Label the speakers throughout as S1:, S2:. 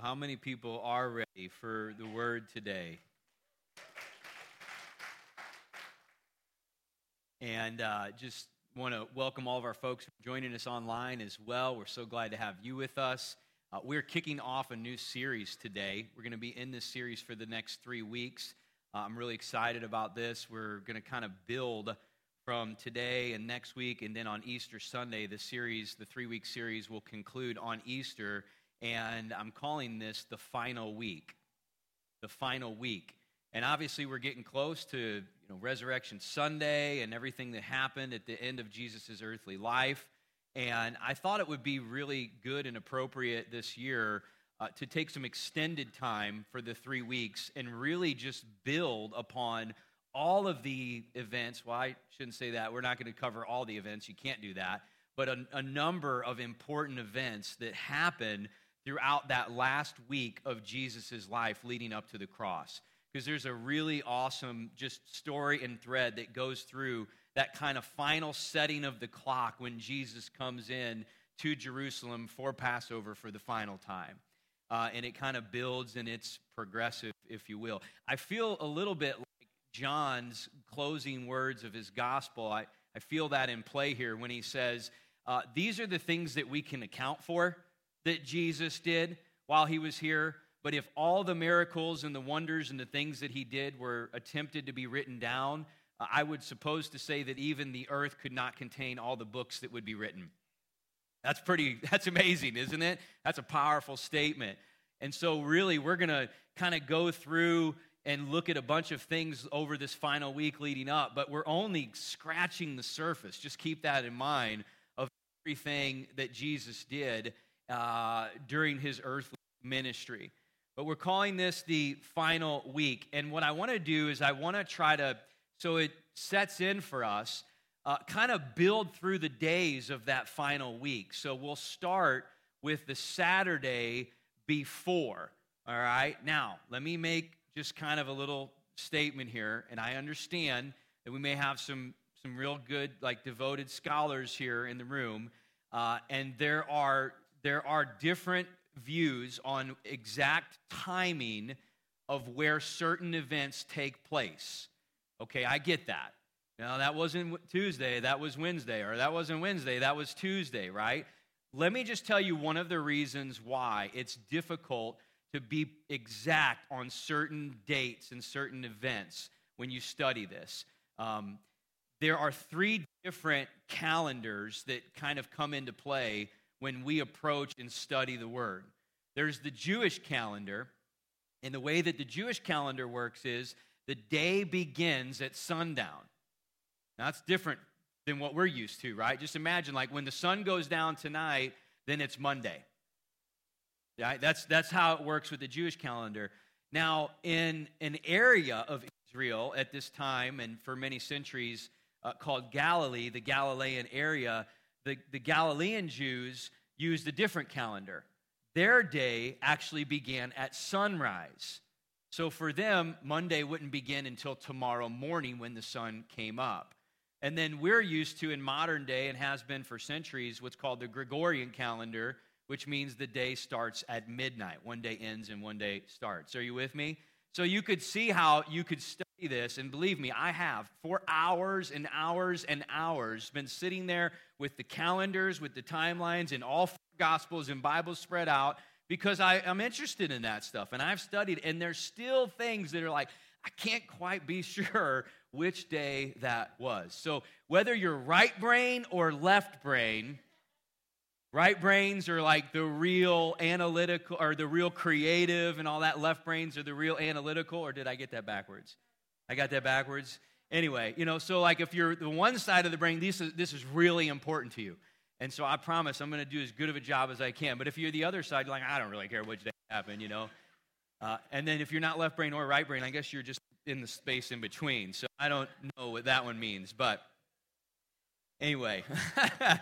S1: how many people are ready for the word today? And uh, just want to welcome all of our folks joining us online as well. We're so glad to have you with us. Uh, we're kicking off a new series today. We're going to be in this series for the next three weeks. Uh, I'm really excited about this. We're going to kind of build from today and next week, and then on Easter Sunday, the series, the three week series, will conclude on Easter and I'm calling this the final week. The final week. And obviously, we're getting close to you know, Resurrection Sunday and everything that happened at the end of Jesus' earthly life. And I thought it would be really good and appropriate this year uh, to take some extended time for the three weeks and really just build upon all of the events. Well, I shouldn't say that. We're not going to cover all the events. You can't do that. But a, a number of important events that happen throughout that last week of Jesus' life leading up to the cross. Because there's a really awesome just story and thread that goes through that kind of final setting of the clock when Jesus comes in to Jerusalem for Passover for the final time. Uh, and it kind of builds and it's progressive, if you will. I feel a little bit like John's closing words of his gospel. I, I feel that in play here when he says, uh, These are the things that we can account for that Jesus did while he was here, but if all the miracles and the wonders and the things that he did were attempted to be written down, uh, I would suppose to say that even the earth could not contain all the books that would be written. That's pretty, that's amazing, isn't it? That's a powerful statement. And so, really, we're going to kind of go through and look at a bunch of things over this final week leading up, but we're only scratching the surface. Just keep that in mind of everything that Jesus did uh, during his earthly ministry. But we're calling this the final week. And what I want to do is I want to try to, so it sets in for us, uh, kind of build through the days of that final week. So we'll start with the Saturday before. All right. Now, let me make just kind of a little statement here. And I understand that we may have some, some real good, like devoted scholars here in the room. Uh, and there are there are different views on exact timing of where certain events take place. Okay, I get that. Now, that wasn't Tuesday, that was Wednesday, or that wasn't Wednesday, that was Tuesday, right? Let me just tell you one of the reasons why it's difficult to be exact on certain dates and certain events when you study this. Um, there are three different calendars that kind of come into play when we approach and study the Word. There's the Jewish calendar, and the way that the Jewish calendar works is the day begins at sundown. Now, that's different than what we're used to, right? Just imagine, like, when the sun goes down tonight, then it's Monday. Right? That's, that's how it works with the Jewish calendar. Now, in an area of Israel at this time and for many centuries uh, called Galilee, the Galilean area, the, the Galilean Jews used a different calendar. Their day actually began at sunrise. So for them, Monday wouldn't begin until tomorrow morning when the sun came up. And then we're used to in modern day and has been for centuries what's called the Gregorian calendar, which means the day starts at midnight. One day ends and one day starts. Are you with me? So you could see how you could study this, and believe me, I have for hours and hours and hours been sitting there with the calendars, with the timelines, and all gospels and Bibles spread out because I, am interested in that stuff. And I've studied, and there's still things that are like, I can't quite be sure which day that was. So whether you're right brain or left brain, Right brains are like the real analytical or the real creative and all that. Left brains are the real analytical, or did I get that backwards? I got that backwards. Anyway, you know, so like if you're the one side of the brain, this is, this is really important to you. And so I promise I'm going to do as good of a job as I can. But if you're the other side, like, I don't really care which day happened, you know. Uh, and then if you're not left brain or right brain, I guess you're just in the space in between. So I don't know what that one means. But anyway. I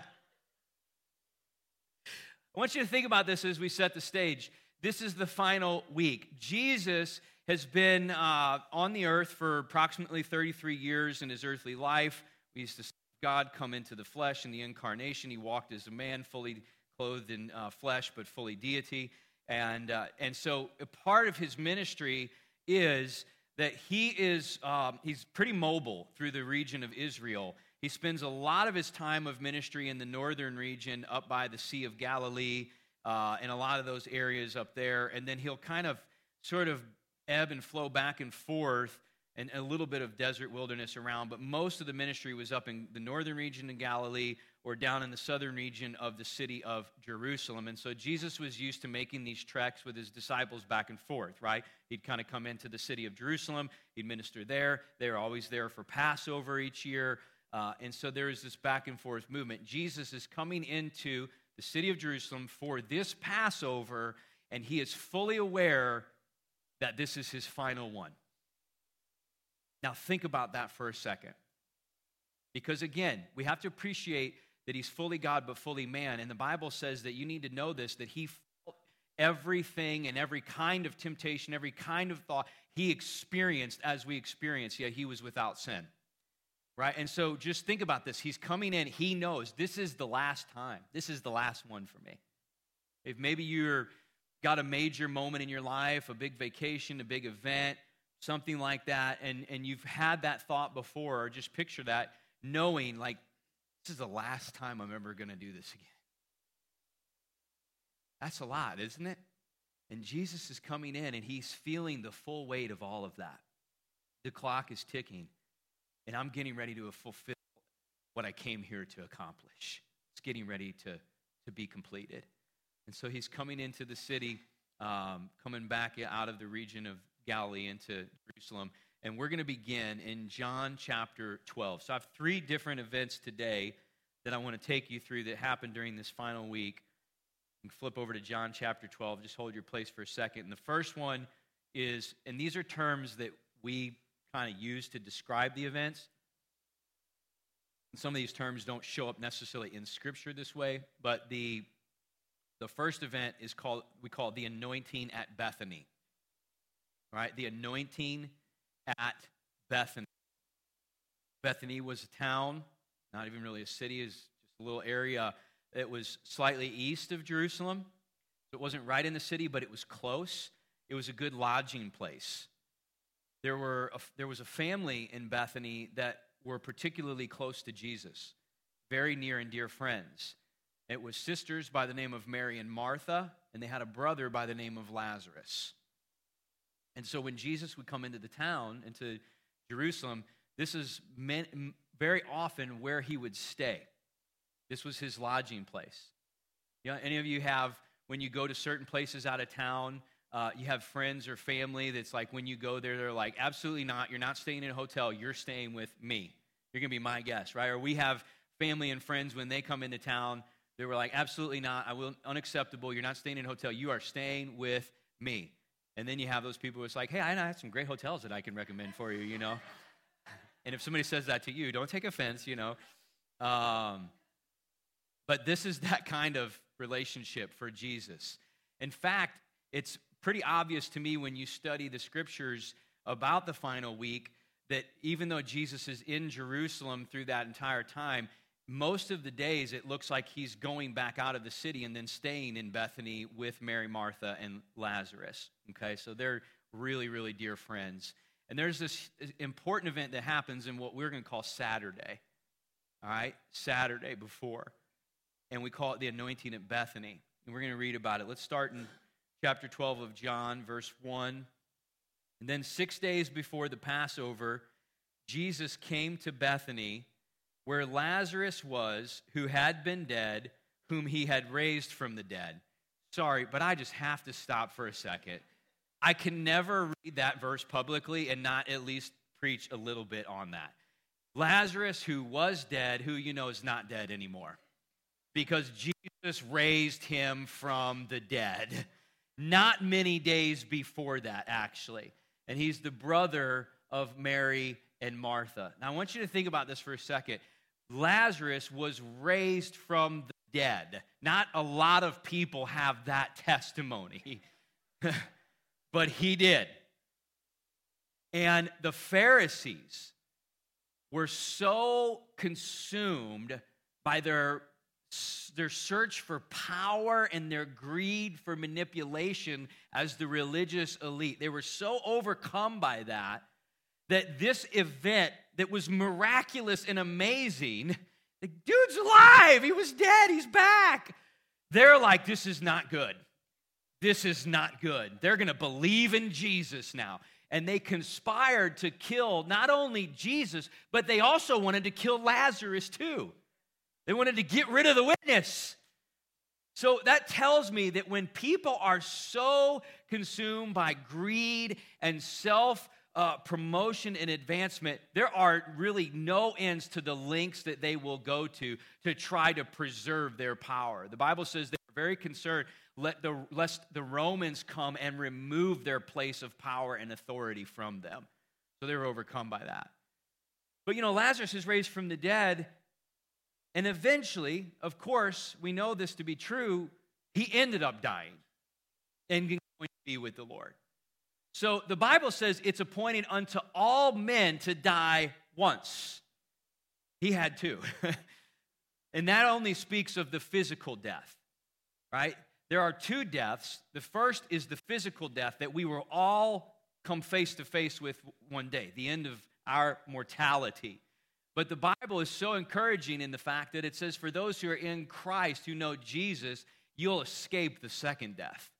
S1: want you to think about this as we set the stage. This is the final week. Jesus has been uh, on the earth for approximately 33 years in his earthly life. We used to see God come into the flesh in the incarnation. He walked as a man, fully clothed in uh, flesh, but fully deity. And, uh, and so a part of his ministry is that he is um, he's pretty mobile through the region of Israel. He spends a lot of his time of ministry in the northern region up by the Sea of Galilee uh, and a lot of those areas up there. And then he'll kind of sort of ebb and flow back and forth and a little bit of desert wilderness around, but most of the ministry was up in the northern region of Galilee or down in the southern region of the city of Jerusalem. And so Jesus was used to making these treks with his disciples back and forth, right? He'd kind of come into the city of Jerusalem, he'd minister there. They were always there for Passover each year. Uh, and so there is this back and forth movement. Jesus is coming into the city of Jerusalem for this Passover, and he is fully aware that this is his final one. Now, think about that for a second. Because again, we have to appreciate that he's fully God but fully man. And the Bible says that you need to know this that he felt everything and every kind of temptation, every kind of thought he experienced as we experience, yet he was without sin. Right? And so just think about this. He's coming in, he knows this is the last time. This is the last one for me. If maybe you're got a major moment in your life, a big vacation, a big event, something like that, and, and you've had that thought before, or just picture that, knowing like, this is the last time I'm ever going to do this again. That's a lot, isn't it? And Jesus is coming in and he's feeling the full weight of all of that. The clock is ticking, and I'm getting ready to fulfill what I came here to accomplish. It's getting ready to, to be completed. And so he's coming into the city, um, coming back out of the region of Galilee into Jerusalem. And we're going to begin in John chapter 12. So I have three different events today that I want to take you through that happened during this final week. You can flip over to John chapter 12. Just hold your place for a second. And the first one is, and these are terms that we kind of use to describe the events. And some of these terms don't show up necessarily in Scripture this way, but the the first event is called we call it the anointing at Bethany right? The anointing at Bethany. Bethany was a town, not even really a city, is just a little area that was slightly east of Jerusalem. So it wasn't right in the city, but it was close. It was a good lodging place. There, were a, there was a family in Bethany that were particularly close to Jesus, very near and dear friends. It was sisters by the name of Mary and Martha, and they had a brother by the name of Lazarus. And so when Jesus would come into the town, into Jerusalem, this is very often where he would stay. This was his lodging place. You know, any of you have, when you go to certain places out of town, uh, you have friends or family that's like, when you go there, they're like, absolutely not. You're not staying in a hotel. You're staying with me. You're going to be my guest, right? Or we have family and friends when they come into town, they were like, absolutely not. I will, unacceptable. You're not staying in a hotel. You are staying with me. And then you have those people who's like, hey, I have some great hotels that I can recommend for you, you know? and if somebody says that to you, don't take offense, you know? Um, but this is that kind of relationship for Jesus. In fact, it's pretty obvious to me when you study the scriptures about the final week that even though Jesus is in Jerusalem through that entire time, most of the days it looks like he's going back out of the city and then staying in Bethany with Mary, Martha, and Lazarus. Okay, so they're really, really dear friends. And there's this important event that happens in what we're going to call Saturday. All right, Saturday before. And we call it the anointing at Bethany. And we're going to read about it. Let's start in chapter 12 of John, verse 1. And then six days before the Passover, Jesus came to Bethany where Lazarus was, who had been dead, whom he had raised from the dead. Sorry, but I just have to stop for a second. I can never read that verse publicly and not at least preach a little bit on that. Lazarus, who was dead, who you know is not dead anymore, because Jesus raised him from the dead. Not many days before that, actually. And he's the brother of Mary and Martha. Now, I want you to think about this for a second. Lazarus was raised from the dead. Not a lot of people have that testimony, but he did. And the Pharisees were so consumed by their their search for power and their greed for manipulation as the religious elite. They were so overcome by that that this event that was miraculous and amazing, the dude's alive. He was dead. He's back. They're like, this is not good. This is not good. They're going to believe in Jesus now. And they conspired to kill not only Jesus, but they also wanted to kill Lazarus too. They wanted to get rid of the witness. So that tells me that when people are so consumed by greed and self uh, promotion and advancement, there are really no ends to the lengths that they will go to to try to preserve their power. The Bible says they're very concerned let the, lest the Romans come and remove their place of power and authority from them. So they were overcome by that. But you know, Lazarus is raised from the dead and eventually, of course, we know this to be true, he ended up dying and going to be with the Lord. So the Bible says it's appointed unto all men to die once. He had two. and that only speaks of the physical death, right? There are two deaths. The first is the physical death that we will all come face to face with one day, the end of our mortality. But the Bible is so encouraging in the fact that it says, for those who are in Christ, who know Jesus, you'll escape the second death,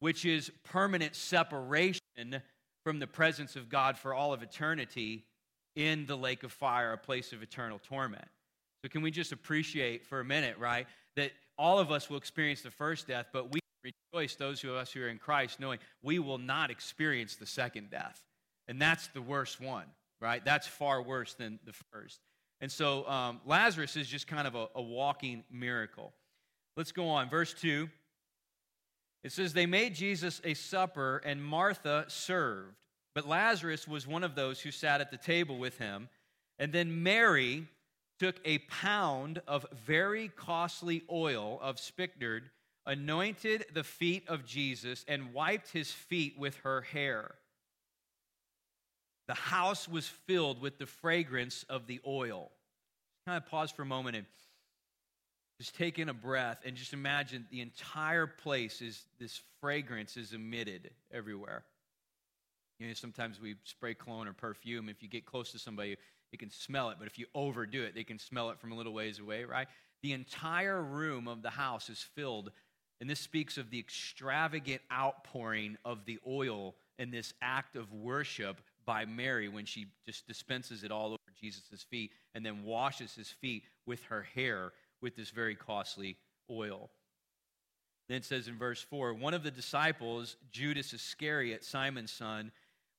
S1: which is permanent separation from the presence of God for all of eternity in the lake of fire, a place of eternal torment. So, can we just appreciate for a minute, right, that all of us will experience the first death, but we rejoice, those of us who are in Christ, knowing we will not experience the second death. And that's the worst one right? That's far worse than the first. And so um, Lazarus is just kind of a, a walking miracle. Let's go on. Verse 2. It says, They made Jesus a supper, and Martha served. But Lazarus was one of those who sat at the table with him. And then Mary took a pound of very costly oil of spikenard, anointed the feet of Jesus, and wiped his feet with her hair. The house was filled with the fragrance of the oil. Kind of pause for a moment and just take in a breath and just imagine the entire place is this fragrance is emitted everywhere. You know, sometimes we spray cologne or perfume. If you get close to somebody, you can smell it, but if you overdo it, they can smell it from a little ways away, right? The entire room of the house is filled, and this speaks of the extravagant outpouring of the oil in this act of worship by Mary when she just dispenses it all over Jesus' feet and then washes his feet with her hair with this very costly oil. Then it says in verse 4 one of the disciples, Judas Iscariot, Simon's son,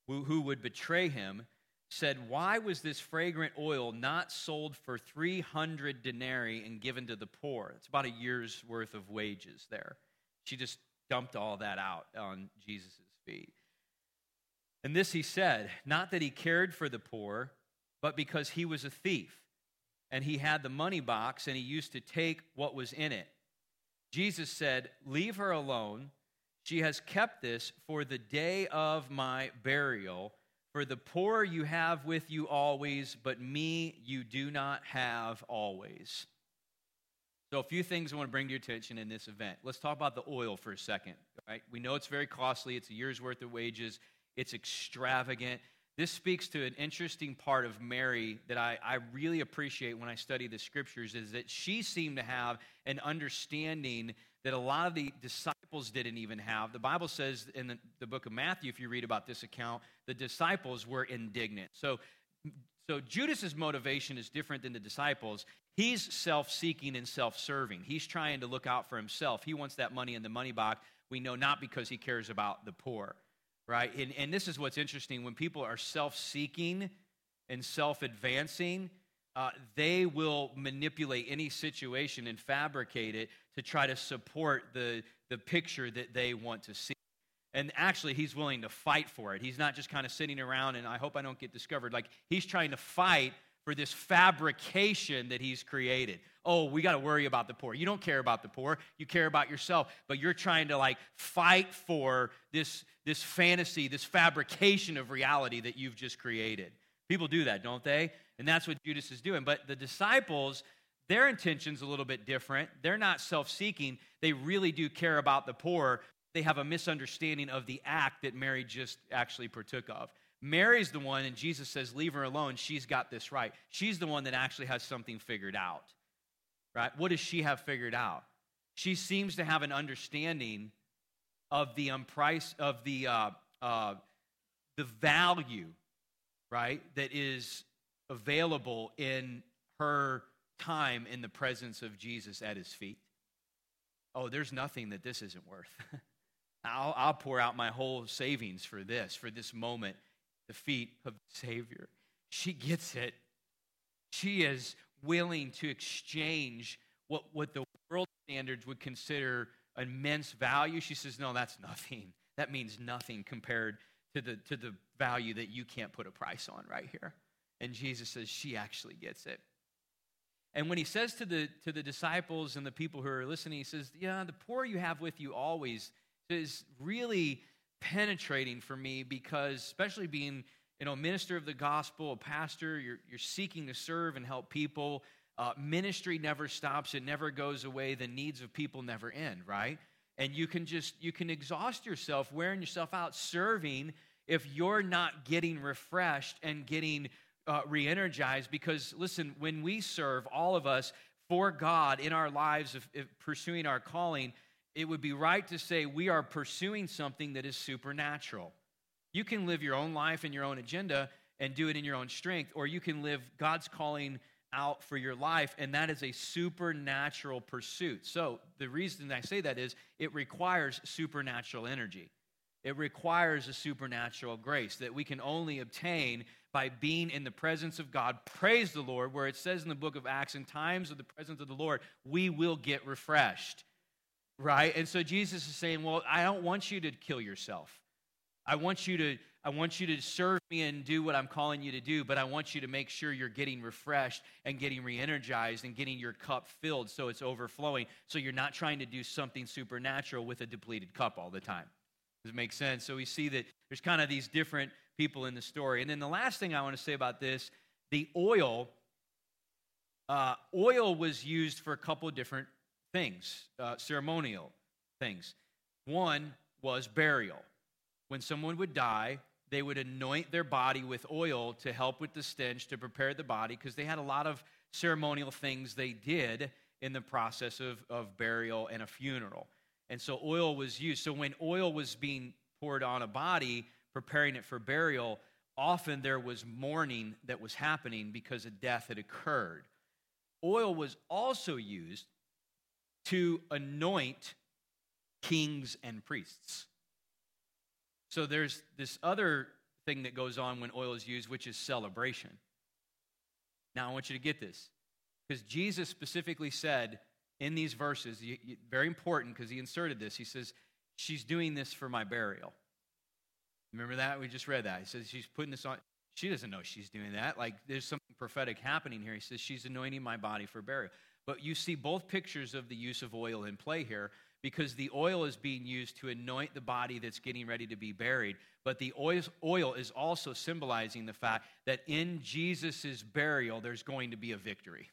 S1: who, who would betray him, said, Why was this fragrant oil not sold for 300 denarii and given to the poor? It's about a year's worth of wages there. She just dumped all that out on Jesus' feet. And this he said, not that he cared for the poor, but because he was a thief, and he had the money box, and he used to take what was in it. Jesus said, Leave her alone. She has kept this for the day of my burial. For the poor you have with you always, but me you do not have always. So, a few things I want to bring to your attention in this event. Let's talk about the oil for a second. Right? We know it's very costly, it's a year's worth of wages it's extravagant. This speaks to an interesting part of Mary that I, I really appreciate when I study the scriptures is that she seemed to have an understanding that a lot of the disciples didn't even have. The Bible says in the, the book of Matthew, if you read about this account, the disciples were indignant. So, so Judas's motivation is different than the disciples. He's self-seeking and self-serving. He's trying to look out for himself. He wants that money in the money box. We know not because he cares about the poor right? And, and this is what's interesting when people are self seeking and self advancing, uh, they will manipulate any situation and fabricate it to try to support the, the picture that they want to see. And actually, he's willing to fight for it. He's not just kind of sitting around and I hope I don't get discovered. Like, he's trying to fight for this fabrication that he's created. Oh, we got to worry about the poor. You don't care about the poor, you care about yourself, but you're trying to like fight for this, this fantasy, this fabrication of reality that you've just created. People do that, don't they? And that's what Judas is doing. But the disciples, their intention's a little bit different. They're not self seeking, they really do care about the poor. They have a misunderstanding of the act that Mary just actually partook of. Mary's the one, and Jesus says, Leave her alone. She's got this right. She's the one that actually has something figured out. Right? What does she have figured out? She seems to have an understanding of the um, price of the uh, uh, the value, right, that is available in her time in the presence of Jesus at his feet. Oh, there's nothing that this isn't worth. I'll, I'll pour out my whole savings for this, for this moment, the feet of the Savior. She gets it. She is willing to exchange what, what the world standards would consider immense value. She says, No, that's nothing. That means nothing compared to the, to the value that you can't put a price on right here. And Jesus says, She actually gets it. And when he says to the, to the disciples and the people who are listening, he says, Yeah, the poor you have with you always is really penetrating for me because, especially being you know, minister of the gospel, a pastor, you're, you're seeking to serve and help people. Uh, ministry never stops, it never goes away. The needs of people never end, right? And you can just, you can exhaust yourself, wearing yourself out, serving if you're not getting refreshed and getting uh, re energized. Because listen, when we serve, all of us, for God in our lives, of, of pursuing our calling, it would be right to say we are pursuing something that is supernatural. You can live your own life and your own agenda and do it in your own strength, or you can live God's calling out for your life, and that is a supernatural pursuit. So, the reason I say that is it requires supernatural energy. It requires a supernatural grace that we can only obtain by being in the presence of God. Praise the Lord, where it says in the book of Acts, in times of the presence of the Lord, we will get refreshed. Right? And so Jesus is saying, Well, I don't want you to kill yourself. I want you to I want you to serve me and do what I'm calling you to do, but I want you to make sure you're getting refreshed and getting re-energized and getting your cup filled so it's overflowing. So you're not trying to do something supernatural with a depleted cup all the time. Does it make sense? So we see that there's kind of these different people in the story. And then the last thing I want to say about this, the oil, uh, oil was used for a couple different things, uh, ceremonial things. One was burial when someone would die, they would anoint their body with oil to help with the stench, to prepare the body, because they had a lot of ceremonial things they did in the process of, of burial and a funeral. And so oil was used. So when oil was being poured on a body, preparing it for burial, often there was mourning that was happening because a death had occurred. Oil was also used to anoint kings and priests. So there's this other thing that goes on when oil is used, which is celebration. Now, I want you to get this because Jesus specifically said in these verses, very important because he inserted this, he says, She's doing this for my burial. Remember that? We just read that. He says, She's putting this on. She doesn't know she's doing that. Like, there's something prophetic happening here. He says, She's anointing my body for burial. But you see both pictures of the use of oil in play here because the oil is being used to anoint the body that's getting ready to be buried. But the oil is also symbolizing the fact that in Jesus' burial, there's going to be a victory.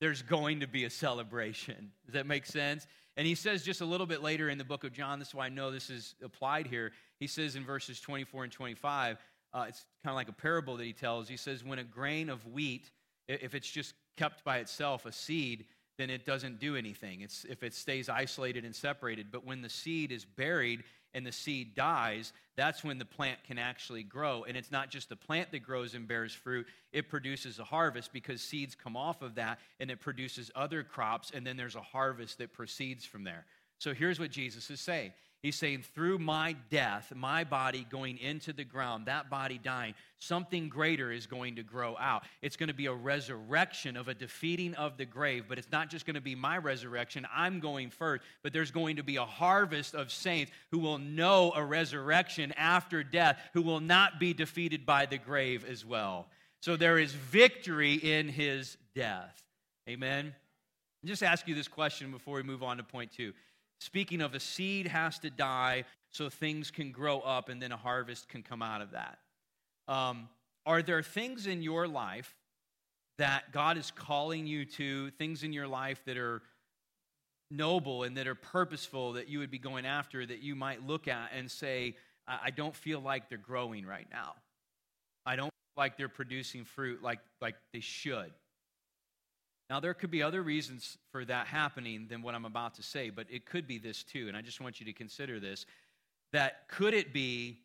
S1: There's going to be a celebration. Does that make sense? And he says just a little bit later in the book of John, this is why I know this is applied here. He says in verses 24 and 25, uh, it's kind of like a parable that he tells. He says, When a grain of wheat, if it's just kept by itself, a seed, then it doesn't do anything. It's if it stays isolated and separated. But when the seed is buried and the seed dies, that's when the plant can actually grow. And it's not just the plant that grows and bears fruit, it produces a harvest because seeds come off of that and it produces other crops, and then there's a harvest that proceeds from there. So here's what Jesus is saying He's saying, through my death, my body going into the ground, that body dying, something greater is going to grow out. It's going to be a resurrection of a defeating of the grave, but it's not just going to be my resurrection. I'm going first, but there's going to be a harvest of saints who will know a resurrection after death, who will not be defeated by the grave as well. So there is victory in his death. Amen. I'll just ask you this question before we move on to point two. Speaking of a seed has to die so things can grow up and then a harvest can come out of that. Um, are there things in your life that God is calling you to, things in your life that are noble and that are purposeful that you would be going after, that you might look at and say, I don't feel like they're growing right now. I don't feel like they're producing fruit like, like they should. Now, there could be other reasons for that happening than what I'm about to say, but it could be this too, and I just want you to consider this. That could it be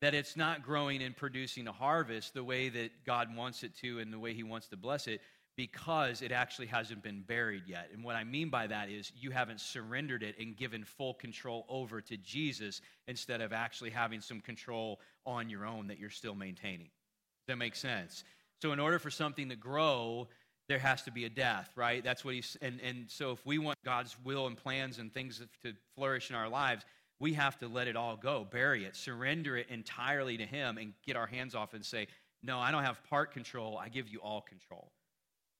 S1: that it's not growing and producing a harvest the way that God wants it to and the way He wants to bless it because it actually hasn't been buried yet. And what I mean by that is you haven't surrendered it and given full control over to Jesus instead of actually having some control on your own that you're still maintaining. Does that make sense? So, in order for something to grow, there has to be a death, right? That's what he's, and, and so if we want God's will and plans and things to flourish in our lives, we have to let it all go, bury it, surrender it entirely to Him, and get our hands off and say, No, I don't have part control. I give you all control.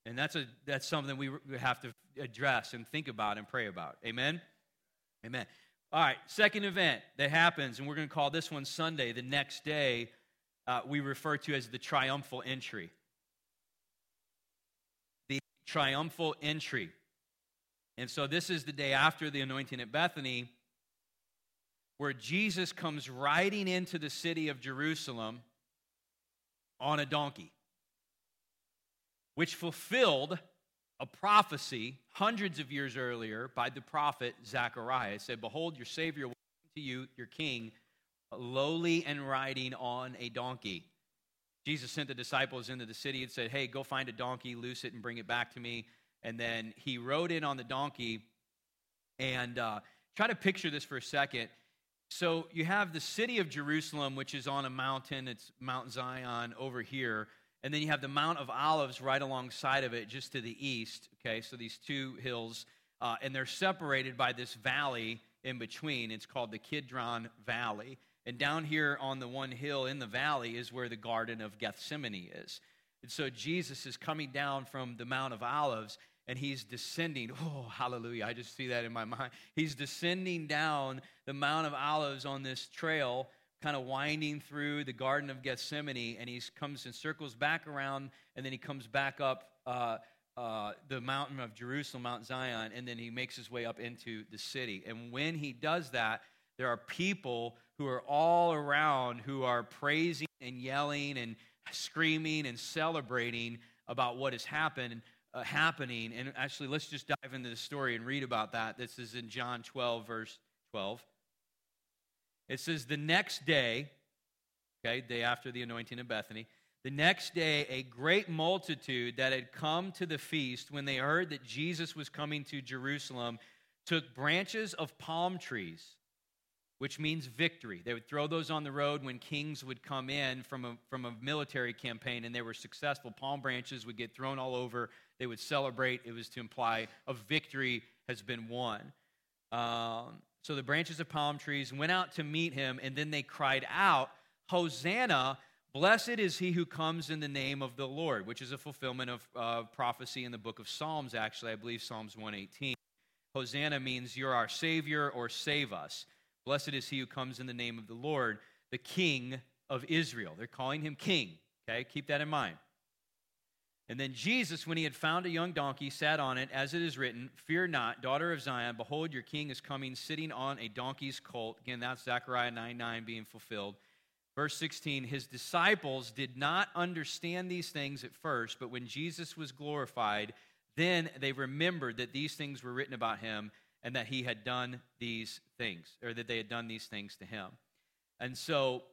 S1: And that's, a, that's something we have to address and think about and pray about. Amen? Amen. All right, second event that happens, and we're going to call this one Sunday. The next day, uh, we refer to as the triumphal entry. Triumphal entry. And so this is the day after the anointing at Bethany, where Jesus comes riding into the city of Jerusalem on a donkey which fulfilled a prophecy hundreds of years earlier by the prophet Zechariah. It said, Behold, your Savior will come to you, your King, lowly and riding on a donkey. Jesus sent the disciples into the city and said, Hey, go find a donkey, loose it, and bring it back to me. And then he rode in on the donkey. And uh, try to picture this for a second. So you have the city of Jerusalem, which is on a mountain, it's Mount Zion over here. And then you have the Mount of Olives right alongside of it, just to the east. Okay, so these two hills, uh, and they're separated by this valley in between. It's called the Kidron Valley. And down here on the one hill in the valley is where the Garden of Gethsemane is. And so Jesus is coming down from the Mount of Olives and he's descending. Oh, hallelujah. I just see that in my mind. He's descending down the Mount of Olives on this trail kind of winding through the Garden of Gethsemane, and he comes and circles back around, and then he comes back up uh, uh, the mountain of Jerusalem, Mount Zion, and then he makes his way up into the city. And when he does that, there are people who are all around who are praising and yelling and screaming and celebrating about what has happened. Uh, happening and actually let's just dive into the story and read about that this is in john 12 verse 12 it says, the next day, okay, day after the anointing of Bethany, the next day, a great multitude that had come to the feast when they heard that Jesus was coming to Jerusalem took branches of palm trees, which means victory. They would throw those on the road when kings would come in from a, from a military campaign and they were successful. Palm branches would get thrown all over. They would celebrate. It was to imply a victory has been won. Um, so the branches of palm trees went out to meet him, and then they cried out, Hosanna! Blessed is he who comes in the name of the Lord, which is a fulfillment of uh, prophecy in the book of Psalms, actually. I believe Psalms 118. Hosanna means you're our Savior or save us. Blessed is he who comes in the name of the Lord, the King of Israel. They're calling him King. Okay, keep that in mind. And then Jesus, when he had found a young donkey, sat on it, as it is written, Fear not, daughter of Zion, behold, your king is coming, sitting on a donkey's colt. Again, that's Zechariah 9 9 being fulfilled. Verse 16, his disciples did not understand these things at first, but when Jesus was glorified, then they remembered that these things were written about him and that he had done these things, or that they had done these things to him. And so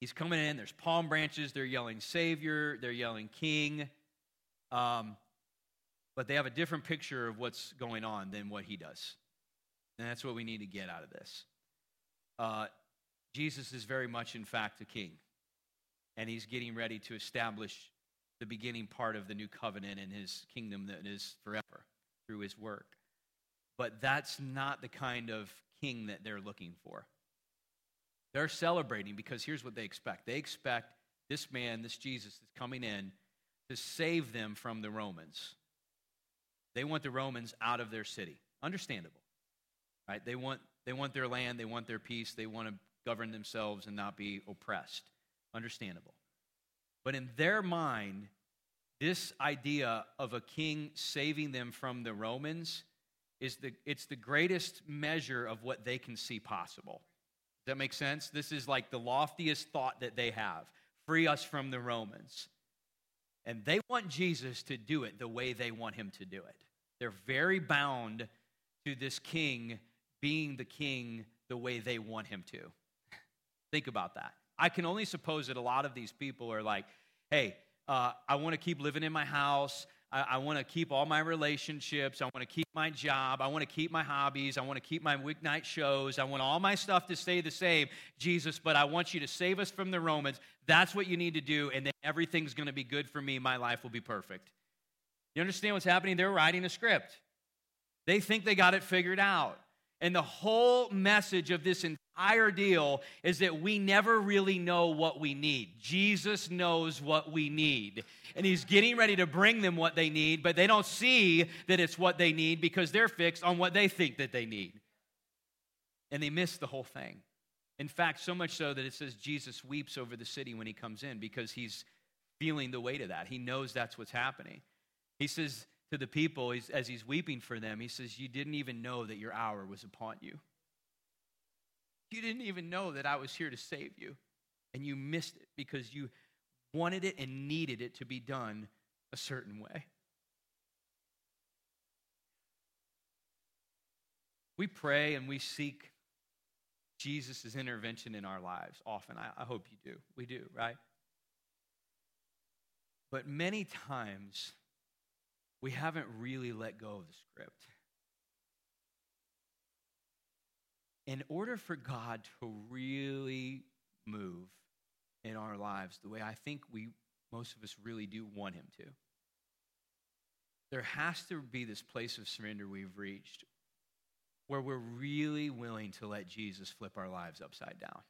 S1: he's coming in, there's palm branches, they're yelling Savior, they're yelling King. Um, but they have a different picture of what's going on than what he does. And that's what we need to get out of this. Uh, Jesus is very much, in fact, a king. And he's getting ready to establish the beginning part of the new covenant in his kingdom that is forever through his work. But that's not the kind of king that they're looking for. They're celebrating because here's what they expect they expect this man, this Jesus, is coming in to save them from the Romans. They want the Romans out of their city. Understandable. Right? They want they want their land, they want their peace, they want to govern themselves and not be oppressed. Understandable. But in their mind, this idea of a king saving them from the Romans is the it's the greatest measure of what they can see possible. That makes sense? This is like the loftiest thought that they have. Free us from the Romans. And they want Jesus to do it the way they want him to do it. They're very bound to this king being the king the way they want him to. Think about that. I can only suppose that a lot of these people are like, hey, uh, I want to keep living in my house. I, I want to keep all my relationships. I want to keep my job. I want to keep my hobbies. I want to keep my weeknight shows. I want all my stuff to stay the same, Jesus, but I want you to save us from the Romans. That's what you need to do, and then everything's going to be good for me. My life will be perfect. You understand what's happening? They're writing a script. They think they got it figured out. And the whole message of this entire deal is that we never really know what we need. Jesus knows what we need. And he's getting ready to bring them what they need, but they don't see that it's what they need because they're fixed on what they think that they need. And they miss the whole thing. In fact, so much so that it says Jesus weeps over the city when he comes in because he's feeling the weight of that. He knows that's what's happening. He says, to the people as he's weeping for them, he says, You didn't even know that your hour was upon you. You didn't even know that I was here to save you. And you missed it because you wanted it and needed it to be done a certain way. We pray and we seek Jesus' intervention in our lives often. I, I hope you do. We do, right? But many times, we haven't really let go of the script. In order for God to really move in our lives the way I think we most of us really do want him to. There has to be this place of surrender we've reached where we're really willing to let Jesus flip our lives upside down.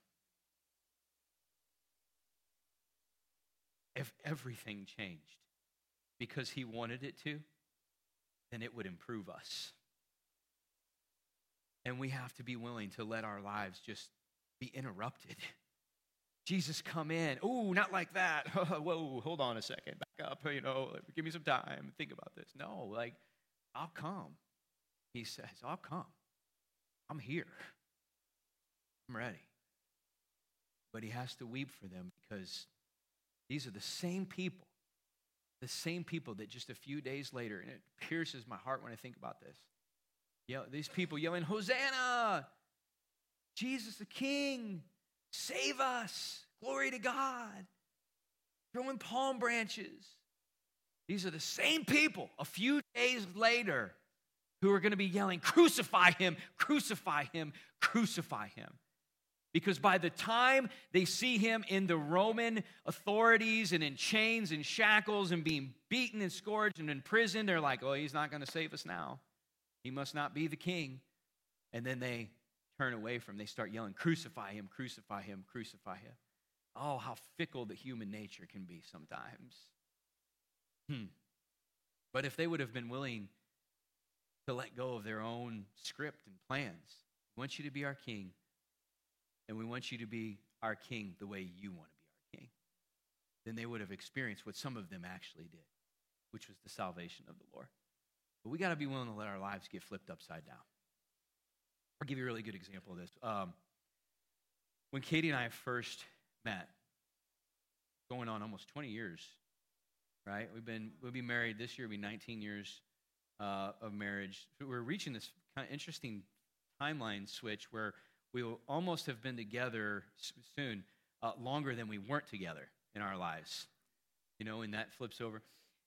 S1: If everything changed, because he wanted it to, then it would improve us. And we have to be willing to let our lives just be interrupted. Jesus, come in. Oh, not like that. Whoa, hold on a second. Back up. You know, give me some time. Think about this. No, like, I'll come. He says, I'll come. I'm here. I'm ready. But he has to weep for them because these are the same people the same people that just a few days later, and it pierces my heart when I think about this. Know, these people yelling, Hosanna! Jesus the King! Save us! Glory to God! Throwing palm branches. These are the same people a few days later who are going to be yelling, Crucify him! Crucify him! Crucify him! Because by the time they see him in the Roman authorities and in chains and shackles and being beaten and scourged and in prison, they're like, oh, he's not going to save us now. He must not be the king. And then they turn away from, they start yelling, crucify him, crucify him, crucify him. Oh, how fickle the human nature can be sometimes. Hmm. But if they would have been willing to let go of their own script and plans, we want you to be our king and we want you to be our king the way you want to be our king, then they would have experienced what some of them actually did, which was the salvation of the Lord. But we got to be willing to let our lives get flipped upside down. I'll give you a really good example of this. Um, when Katie and I first met, going on almost 20 years, right? We've been we'll be married this year. Will be 19 years uh, of marriage. We're reaching this kind of interesting timeline switch where we will almost have been together soon uh, longer than we weren't together in our lives. You know, and that flips over.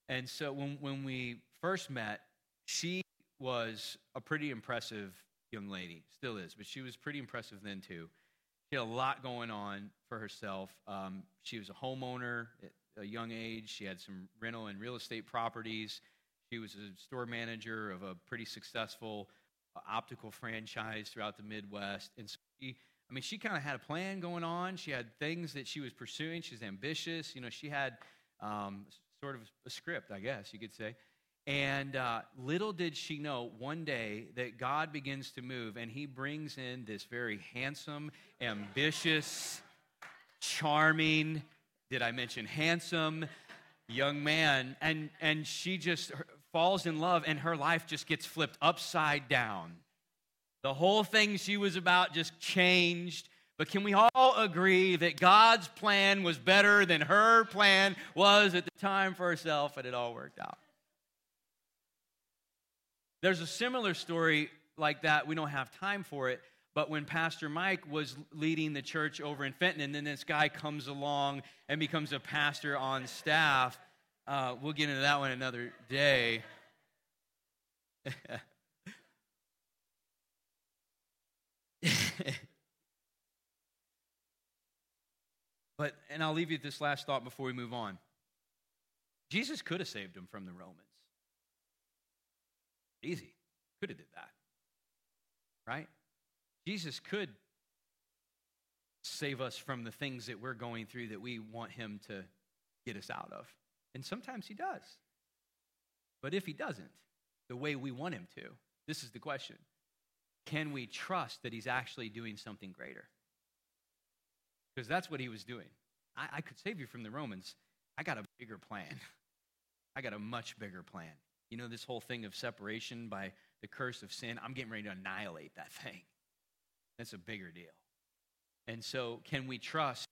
S1: And so when, when we first met, she was a pretty impressive young lady, still is, but she was pretty impressive then too. She had a lot going on for herself. Um, she was a homeowner at a young age. She had some rental and real estate properties. She was a store manager of a pretty successful optical franchise throughout the Midwest. And so she, I mean, she kind of had a plan going on. She had things that she was pursuing. She's ambitious. You know, she had um, sort of a script, I guess you could say. And uh, little did she know one day that God begins to move and he brings in this very handsome, ambitious, charming, did I mention handsome, young man, and, and she just falls in love, and her life just gets flipped upside down. The whole thing she was about just changed. But can we all agree that God's plan was better than her plan was at the time for herself, and it all worked out? There's a similar story like that. We don't have time for it. But when Pastor Mike was leading the church over in Fenton, and then this guy comes along and becomes a pastor on staff, uh, we'll get into that one another day. but, and I'll leave you with this last thought before we move on. Jesus could have saved him from the Romans. Easy. Could have did that. Right? Jesus could save us from the things that we're going through that we want him to get us out of. And sometimes he does. But if he doesn't, the way we want him to, this is the question can we trust that he's actually doing something greater? Because that's what he was doing. I, I could save you from the Romans. I got a bigger plan. I got a much bigger plan. You know, this whole thing of separation by the curse of sin, I'm getting ready to annihilate that thing. That's a bigger deal. And so, can we trust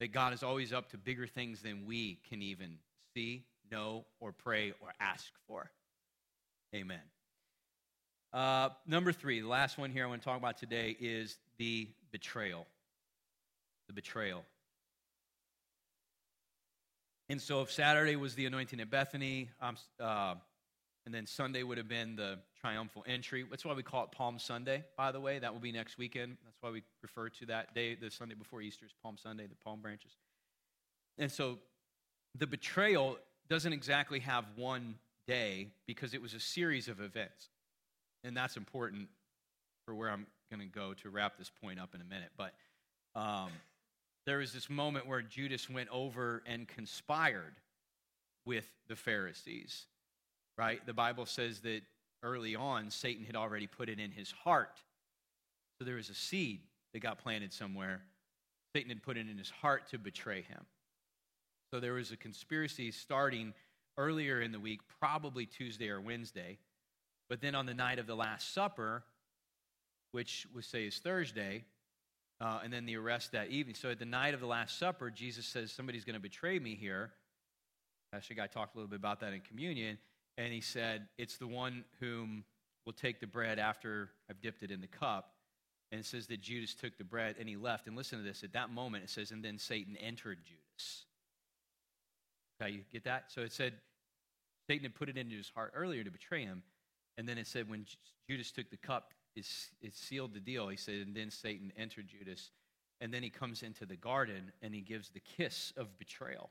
S1: that God is always up to bigger things than we can even see, know, or pray or ask for? Amen. Uh, number three, the last one here I want to talk about today is the betrayal. The betrayal. And so, if Saturday was the anointing at Bethany, um, uh, and then Sunday would have been the triumphal entry. That's why we call it Palm Sunday, by the way. That will be next weekend. That's why we refer to that day, the Sunday before Easter, is Palm Sunday, the palm branches. And so the betrayal doesn't exactly have one day because it was a series of events. And that's important for where I'm going to go to wrap this point up in a minute. But um, there was this moment where Judas went over and conspired with the Pharisees, right? The Bible says that early on, Satan had already put it in his heart. So there was a seed that got planted somewhere. Satan had put it in his heart to betray him. So there was a conspiracy starting earlier in the week, probably Tuesday or Wednesday. But then on the night of the Last Supper, which we say is Thursday, uh, and then the arrest that evening. So at the night of the Last Supper, Jesus says, Somebody's going to betray me here. Pastor Guy talked a little bit about that in communion. And he said, It's the one whom will take the bread after I've dipped it in the cup. And it says that Judas took the bread and he left. And listen to this. At that moment, it says, And then Satan entered Judas. Okay, you get that? So it said Satan had put it into his heart earlier to betray him. And then it said, When Judas took the cup, it, it sealed the deal. He said, And then Satan entered Judas. And then he comes into the garden and he gives the kiss of betrayal,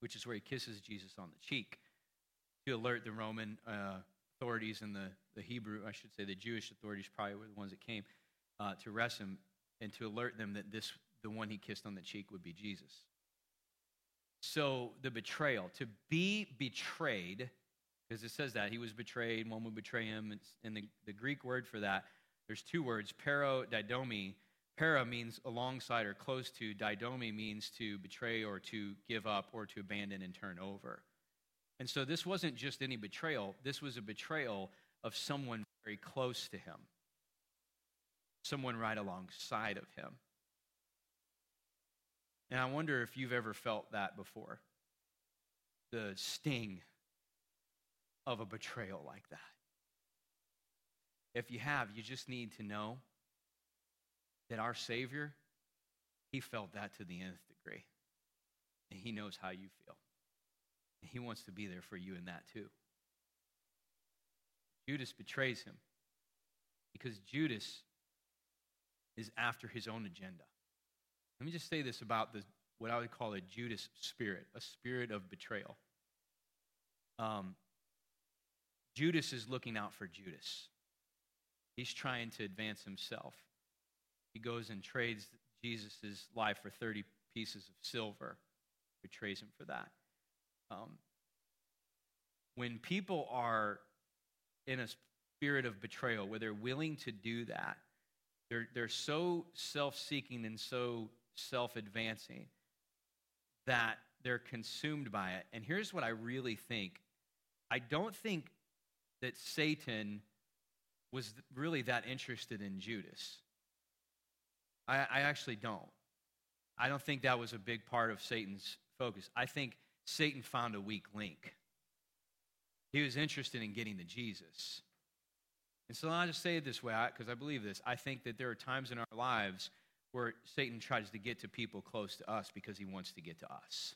S1: which is where he kisses Jesus on the cheek to alert the Roman uh, authorities and the, the Hebrew, I should say, the Jewish authorities probably were the ones that came uh, to arrest him and to alert them that this, the one he kissed on the cheek, would be Jesus. So the betrayal, to be betrayed, because it says that he was betrayed, one would betray him. It's, and the, the Greek word for that, there's two words, paradidomi. Para means alongside or close to. Didomi means to betray or to give up or to abandon and turn over. And so this wasn't just any betrayal, this was a betrayal of someone very close to him, someone right alongside of him. And I wonder if you've ever felt that before the sting of a betrayal like that. If you have, you just need to know that our Savior, He felt that to the nth degree. And He knows how you feel. He wants to be there for you in that too. Judas betrays him because Judas is after his own agenda. Let me just say this about the, what I would call a Judas spirit, a spirit of betrayal. Um, Judas is looking out for Judas. He's trying to advance himself. He goes and trades Jesus' life for 30 pieces of silver, betrays him for that. Um, when people are in a spirit of betrayal, where they're willing to do that, they're, they're so self seeking and so self advancing that they're consumed by it. And here's what I really think I don't think that Satan was really that interested in Judas. I, I actually don't. I don't think that was a big part of Satan's focus. I think Satan found a weak link. He was interested in getting to Jesus. And so I'll just say it this way because I believe this. I think that there are times in our lives where Satan tries to get to people close to us because he wants to get to us.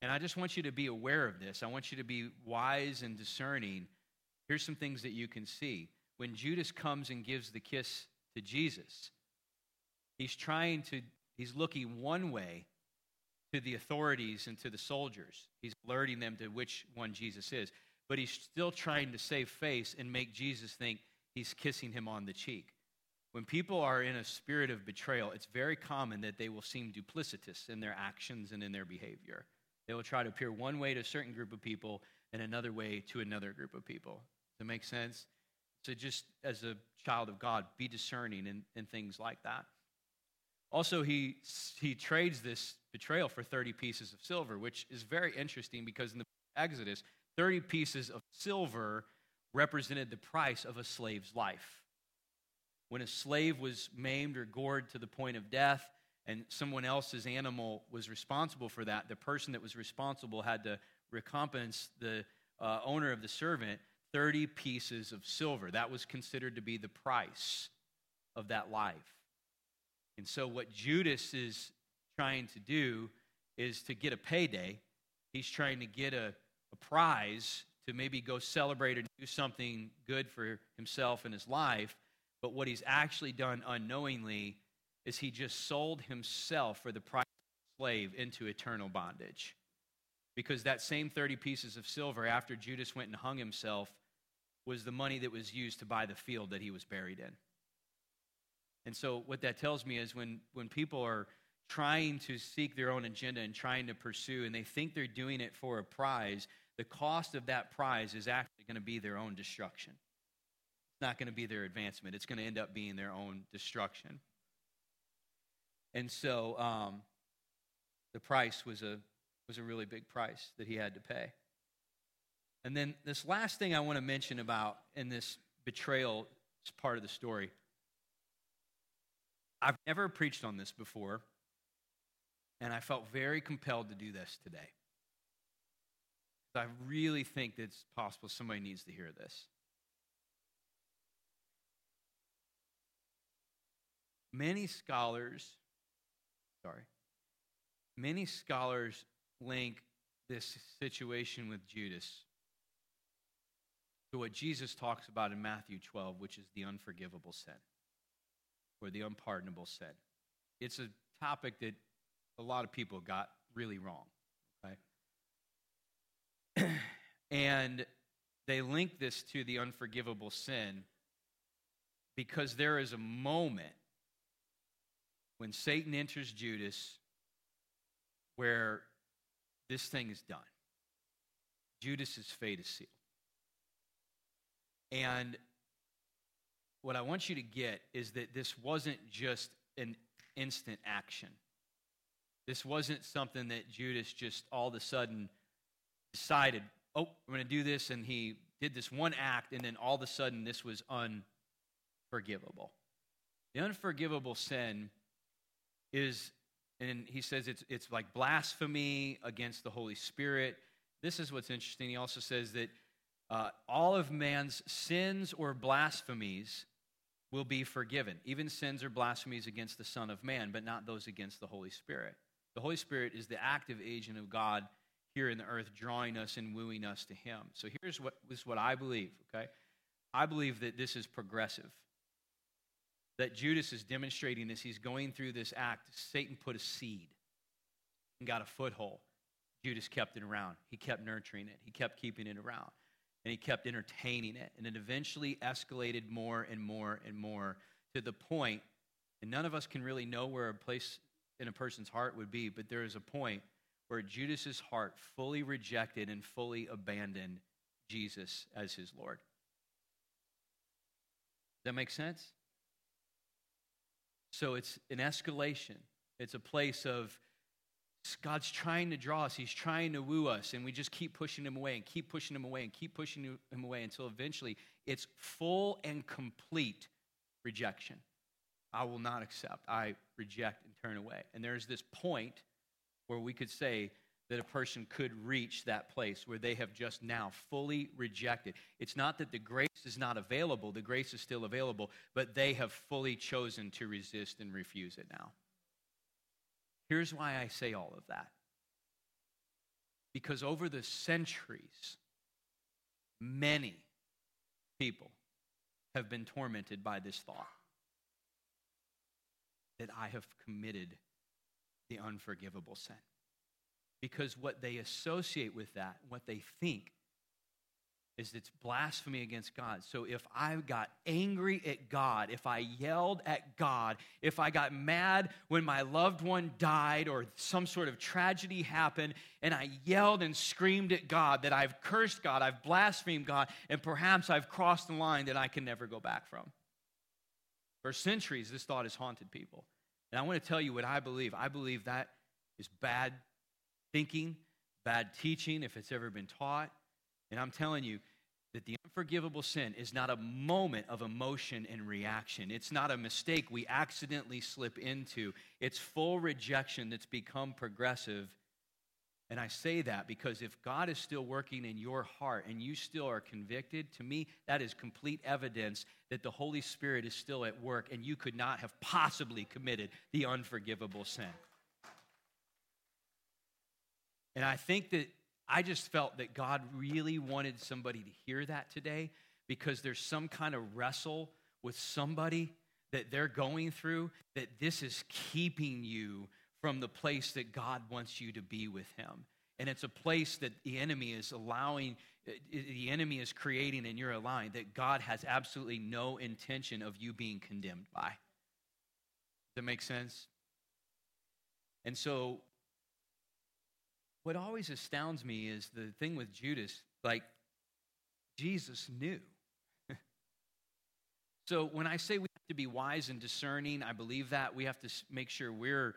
S1: And I just want you to be aware of this. I want you to be wise and discerning. Here's some things that you can see. When Judas comes and gives the kiss to Jesus, he's trying to, he's looking one way to the authorities and to the soldiers. He's alerting them to which one Jesus is. But he's still trying to save face and make Jesus think he's kissing him on the cheek. When people are in a spirit of betrayal, it's very common that they will seem duplicitous in their actions and in their behavior. They will try to appear one way to a certain group of people and another way to another group of people. Does that make sense? So, just as a child of God, be discerning in, in things like that. Also, he, he trades this betrayal for 30 pieces of silver, which is very interesting because in the Exodus, 30 pieces of silver represented the price of a slave's life. When a slave was maimed or gored to the point of death, and someone else's animal was responsible for that, the person that was responsible had to recompense the uh, owner of the servant 30 pieces of silver. That was considered to be the price of that life. And so, what Judas is trying to do is to get a payday. He's trying to get a, a prize to maybe go celebrate or do something good for himself and his life. But what he's actually done unknowingly is he just sold himself for the price of a slave into eternal bondage. Because that same 30 pieces of silver after Judas went and hung himself was the money that was used to buy the field that he was buried in. And so, what that tells me is when, when people are trying to seek their own agenda and trying to pursue, and they think they're doing it for a prize, the cost of that prize is actually going to be their own destruction. It's not going to be their advancement, it's going to end up being their own destruction. And so, um, the price was a, was a really big price that he had to pay. And then, this last thing I want to mention about in this betrayal part of the story I've never preached on this before, and I felt very compelled to do this today. I really think that it's possible somebody needs to hear this. Many scholars, sorry, many scholars link this situation with Judas to what Jesus talks about in Matthew 12, which is the unforgivable sin or the unpardonable sin. It's a topic that a lot of people got really wrong. Okay? and they link this to the unforgivable sin because there is a moment when Satan enters Judas where this thing is done. Judas's fate is sealed. And what I want you to get is that this wasn't just an instant action. This wasn't something that Judas just all of a sudden decided, oh, I'm going to do this. And he did this one act, and then all of a sudden this was unforgivable. The unforgivable sin is, and he says it's, it's like blasphemy against the Holy Spirit. This is what's interesting. He also says that uh, all of man's sins or blasphemies will be forgiven, even sins or blasphemies against the Son of Man, but not those against the Holy Spirit. The Holy Spirit is the active agent of God here in the earth, drawing us and wooing us to Him. So here's what, this is what I believe, okay? I believe that this is progressive. That Judas is demonstrating this. He's going through this act. Satan put a seed and got a foothold. Judas kept it around. He kept nurturing it, he kept keeping it around and he kept entertaining it. And it eventually escalated more and more and more to the point, and none of us can really know where a place in a person's heart would be, but there is a point where Judas's heart fully rejected and fully abandoned Jesus as his Lord. Does that make sense? So it's an escalation. It's a place of God's trying to draw us. He's trying to woo us, and we just keep pushing him away and keep pushing him away and keep pushing him away until eventually it's full and complete rejection. I will not accept. I reject and turn away. And there's this point where we could say that a person could reach that place where they have just now fully rejected. It's not that the grace is not available, the grace is still available, but they have fully chosen to resist and refuse it now. Here's why I say all of that. Because over the centuries, many people have been tormented by this thought that I have committed the unforgivable sin. Because what they associate with that, what they think, is it's blasphemy against God. So if I got angry at God, if I yelled at God, if I got mad when my loved one died or some sort of tragedy happened, and I yelled and screamed at God that I've cursed God, I've blasphemed God, and perhaps I've crossed the line that I can never go back from. For centuries, this thought has haunted people. And I want to tell you what I believe. I believe that is bad thinking, bad teaching, if it's ever been taught. And I'm telling you that the unforgivable sin is not a moment of emotion and reaction. It's not a mistake we accidentally slip into. It's full rejection that's become progressive. And I say that because if God is still working in your heart and you still are convicted, to me, that is complete evidence that the Holy Spirit is still at work and you could not have possibly committed the unforgivable sin. And I think that I just felt that God really wanted somebody to hear that today because there's some kind of wrestle with somebody that they're going through that this is keeping you from the place that God wants you to be with Him. And it's a place that the enemy is allowing, eh, the enemy is creating, and you're aligned, that God has absolutely no intention of you being condemned by. Does that make sense? And so what always astounds me is the thing with Judas, like, Jesus knew. so when I say we have to be wise and discerning, I believe that. We have to make sure we're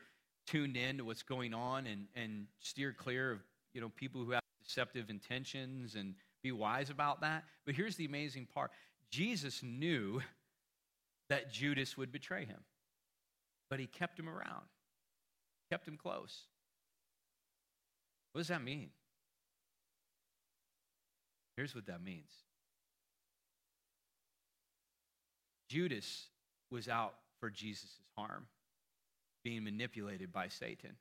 S1: tuned in to what's going on and, and steer clear of you know people who have deceptive intentions and be wise about that. But here's the amazing part Jesus knew that Judas would betray him, but he kept him around, kept him close. What does that mean? Here's what that means Judas was out for Jesus' harm, being manipulated by Satan.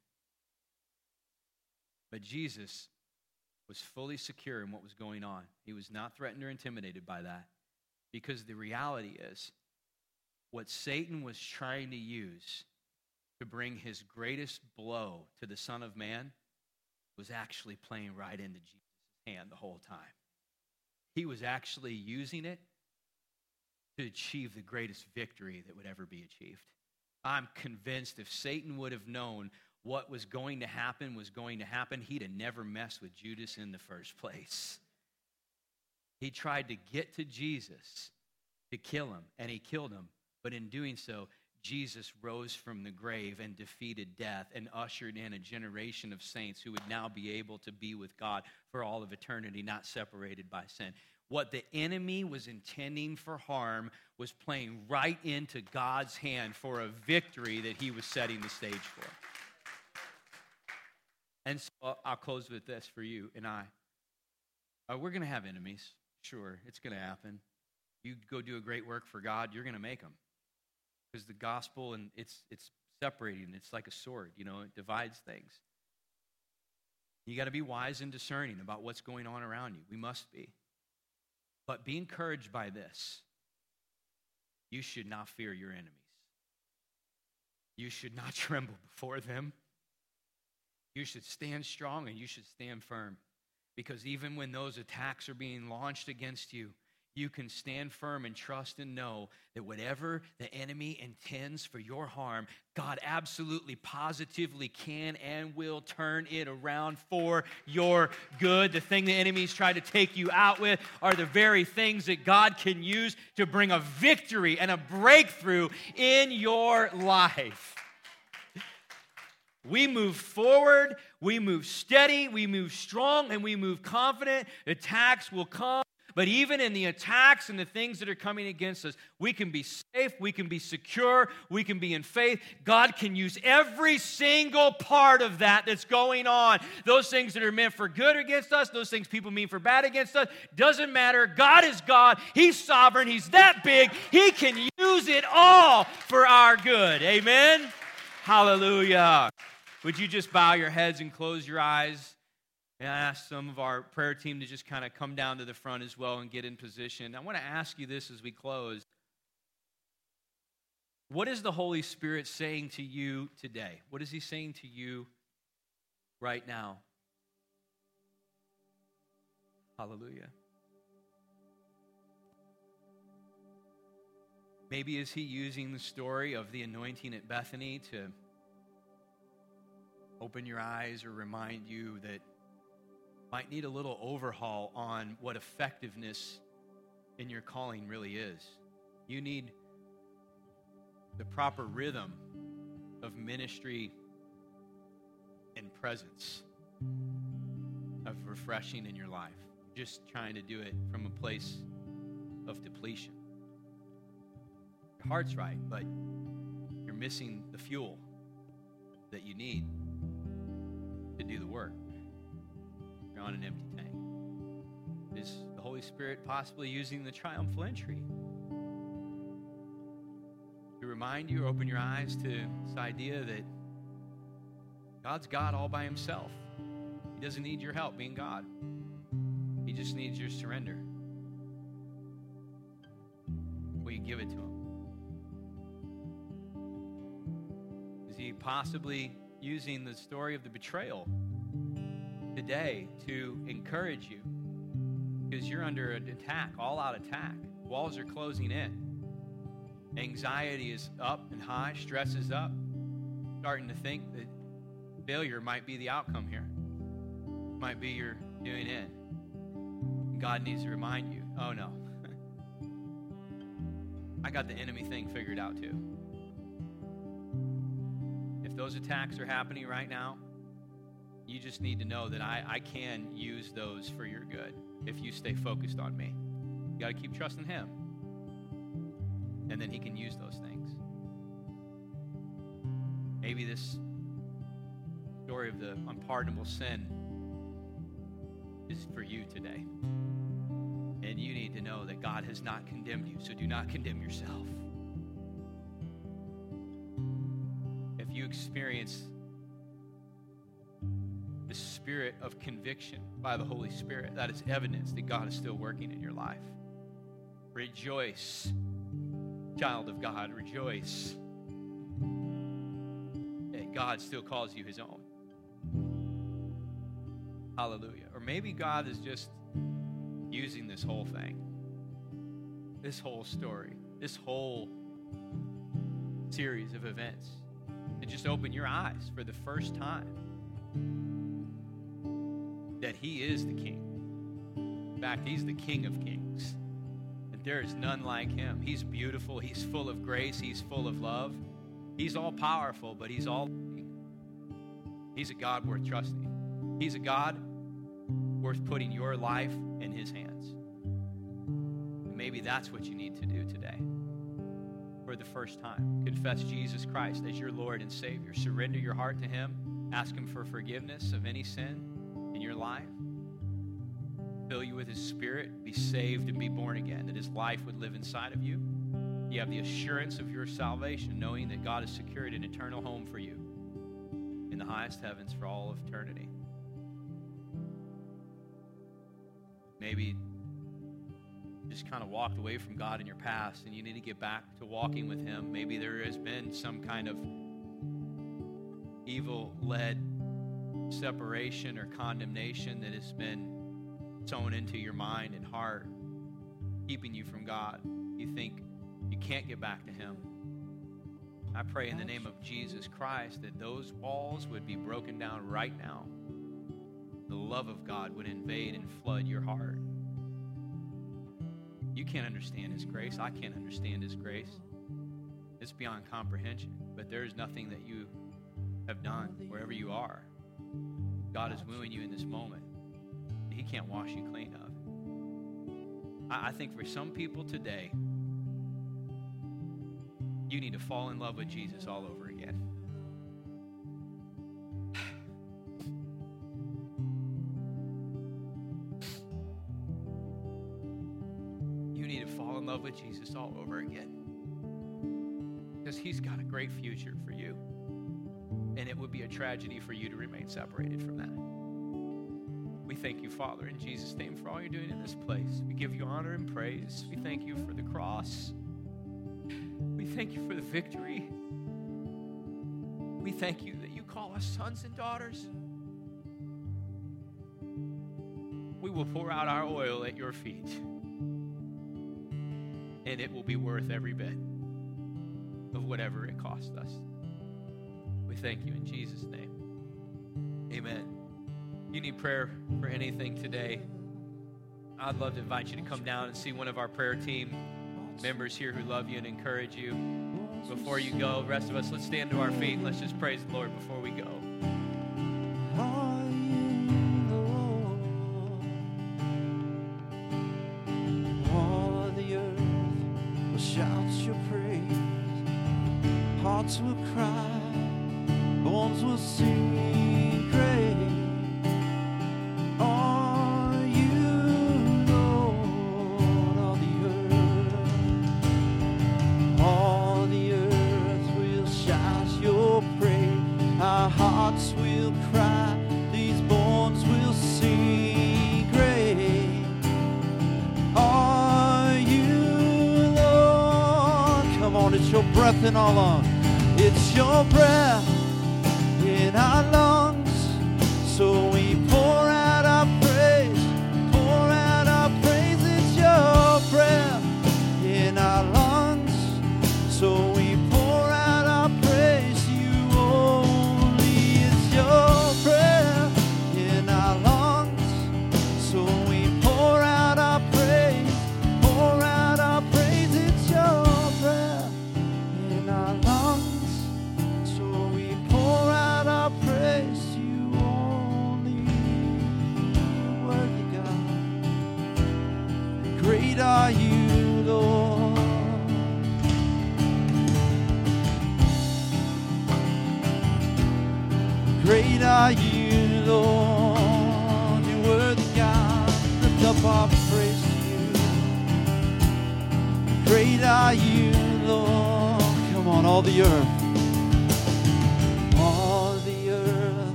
S1: But Jesus was fully secure in what was going on. He was not threatened or intimidated by that because the reality is what Satan was trying to use to bring his greatest blow to the Son of Man was actually playing right into Jesus' hand the whole time. He was actually using it to achieve the greatest victory that would ever be achieved. I'm convinced if Satan would have known what was going to happen was going to happen, he'd have never messed with Judas in the first place. He tried to get to Jesus to kill him, and he killed him. But in doing so, Jesus rose from the grave and defeated death and ushered in a generation of saints who would now be able to be with God for all of eternity, not separated by sin. What the enemy was intending for harm was playing right into God's hand for a victory that he was setting the stage for. And so uh, I'll close with this for you and I. Uh, we're going to have enemies. Sure, it's going to happen. You go do a great work for God, you're going to make them because the gospel and it's it's separating. It's like a sword, you know, it divides things. You got to be wise and discerning about what's going on around you. We must be. But be encouraged by this. You should not fear your enemies. You should not tremble before them. You should stand strong and you should stand firm. Because even when those attacks are being launched against you, you can stand firm and trust and know that whatever the enemy intends for your harm, God absolutely, positively can and will turn it around for your good. The thing the enemy's tried to take you out with are the very things that God can use to bring a victory and a breakthrough in your life. we move forward, we move steady, we move strong, and we move confident. Attacks will come. But even in the attacks and the things that are coming against us, we can be safe, we can be secure, we can be in faith. God can use every single part of that that's going on. Those things that are meant for good against us, those things people mean for bad against us, doesn't matter. God is God, He's sovereign, He's that big. He can use it all for our good. Amen? Hallelujah. Would you just bow your heads and close your eyes? And I ask some of our prayer team to just kind of come down to the front as well and get in position. I want to ask you this as we close. What is the Holy Spirit saying to you today? What is He saying to you right now? Hallelujah. Maybe is He using the story of the anointing at Bethany to open your eyes or remind you that might need a little overhaul on what effectiveness in your calling really is. You need the proper rhythm of ministry and presence of refreshing in your life. Just trying to do it from a place of depletion. Your heart's right, but you're missing the fuel that you need to do the work. On an empty tank. Is the Holy Spirit possibly using the triumphal entry to remind you or open your eyes to this idea that God's God all by himself? He doesn't need your help being God, He just needs your surrender. Will you give it to Him? Is He possibly using the story of the betrayal today to encourage you because you're under an attack, all out attack. Walls are closing in. Anxiety is up and high, stress is up. Starting to think that failure might be the outcome here, might be your doing in. God needs to remind you oh no, I got the enemy thing figured out too. If those attacks are happening right now, you just need to know that I, I can use those for your good if you stay focused on me. You got to keep trusting Him. And then He can use those things. Maybe this story of the unpardonable sin is for you today. And you need to know that God has not condemned you, so do not condemn yourself. If you experience spirit of conviction by the Holy Spirit. That is evidence that God is still working in your life. Rejoice, child of God, rejoice that God still calls you his own. Hallelujah. Or maybe God is just using this whole thing, this whole story, this whole series of events to just open your eyes for the first time that he is the king. In fact, he's the king of kings. And there is none like him. He's beautiful, he's full of grace, he's full of love. He's all powerful, but he's all He's a God worth trusting. He's a God worth putting your life in his hands. And maybe that's what you need to do today. For the first time, confess Jesus Christ as your Lord and Savior. Surrender your heart to him. Ask him for forgiveness of any sin in your life, fill you with His Spirit, be saved and be born again, that His life would live inside of you. You have the assurance of your salvation, knowing that God has secured an eternal home for you in the highest heavens for all of eternity. Maybe just kind of walked away from God in your past and you need to get back to walking with Him. Maybe there has been some kind of evil led separation or condemnation that has been sown into your mind and heart, keeping you from God. You think you can't get back to Him. I pray in the name of Jesus Christ that those walls would be broken down right now. The love of God would invade and flood your heart. You can't understand His grace. I can't understand His grace. It's beyond comprehension. But there is nothing that you have done, wherever you are. God is wooing you in this moment. He can't wash you clean of. I, I think for some people today, you need to fall in love with Jesus all over again. You need to fall in love with Jesus all over again. Because he's got a great future for you. And it would be a tragedy for you to remain separated from that. We thank you, Father, in Jesus' name, for all you're doing in this place. We give you honor and praise. We thank you for the cross. We thank you for the victory. We thank you that you call us sons and daughters. We will pour out our oil at your feet, and it will be worth every bit of whatever it cost us. We thank you in Jesus' name. Amen. You need prayer for anything today? I'd love to invite you to come down and see one of our prayer team members here who love you and encourage you. Before you go, the rest of us, let's stand to our feet and let's just praise the Lord before we go.
S2: Are you Lord? All the earth will shout your praise. Hearts will cry, breath in our lungs.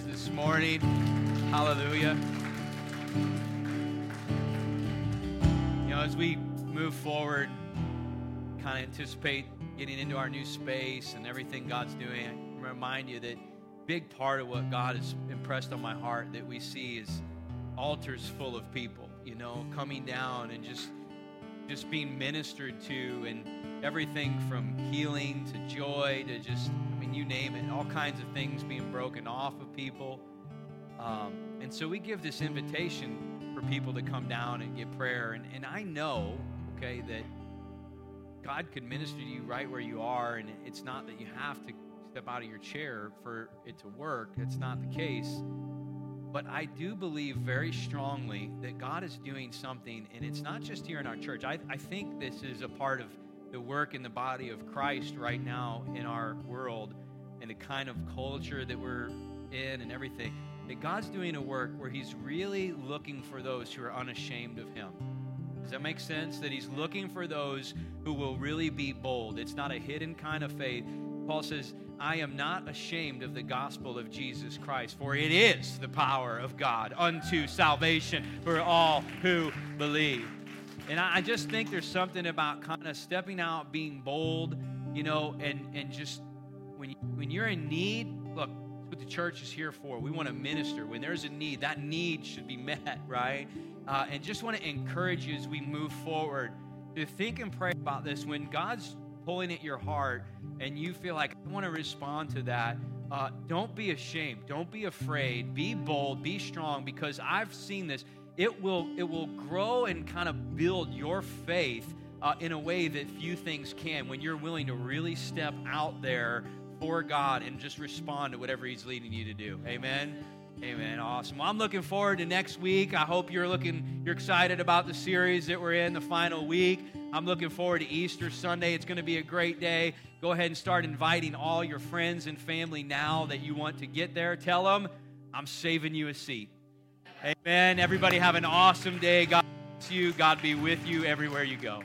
S1: This morning? Hallelujah. You know, as we move forward, kind of anticipate getting into our new space and everything God's doing, I remind you that big part of what God has impressed on my heart that we see is altars full of people, you know, coming down and just just being ministered to and everything from healing to joy to just I mean you name it, all kinds of things being broken off of people. Um, and so we give this invitation for people to come down and get prayer. And, and I know, okay, that God could minister to you right where you are, and it's not that you have to step out of your chair for it to work. It's not the case. but I do believe very strongly that God is doing something, and it's not just here in our church. I, I think this is a part of the work in the body of Christ right now in our world and the kind of culture that we're in and everything. That God's doing a work where He's really looking for those who are unashamed of Him. Does that make sense? That He's looking for those who will really be bold. It's not a hidden kind of faith. Paul says, I am not ashamed of the gospel of Jesus Christ, for it is the power of God unto salvation for all who believe. And I just think there's something about kind of stepping out, being bold, you know, and, and just when, you, when you're in need, look, what the church is here for. We want to minister. When there's a need, that need should be met, right? Uh, and just want to encourage you as we move forward to think and pray about this. When God's pulling at your heart and you feel like, I want to respond to that, uh, don't be ashamed. Don't be afraid. Be bold. Be strong because I've seen this. It will, it will grow and kind of build your faith uh, in a way that few things can when you're willing to really step out there for God and just respond to whatever He's leading you to do. Amen. Amen. Awesome. Well, I'm looking forward to next week. I hope you're looking, you're excited about the series that we're in, the final week. I'm looking forward to Easter Sunday. It's going to be a great day. Go ahead and start inviting all your friends and family now that you want to get there. Tell them, I'm saving you a seat. Amen. Everybody have an awesome day. God bless you. God be with you everywhere you go.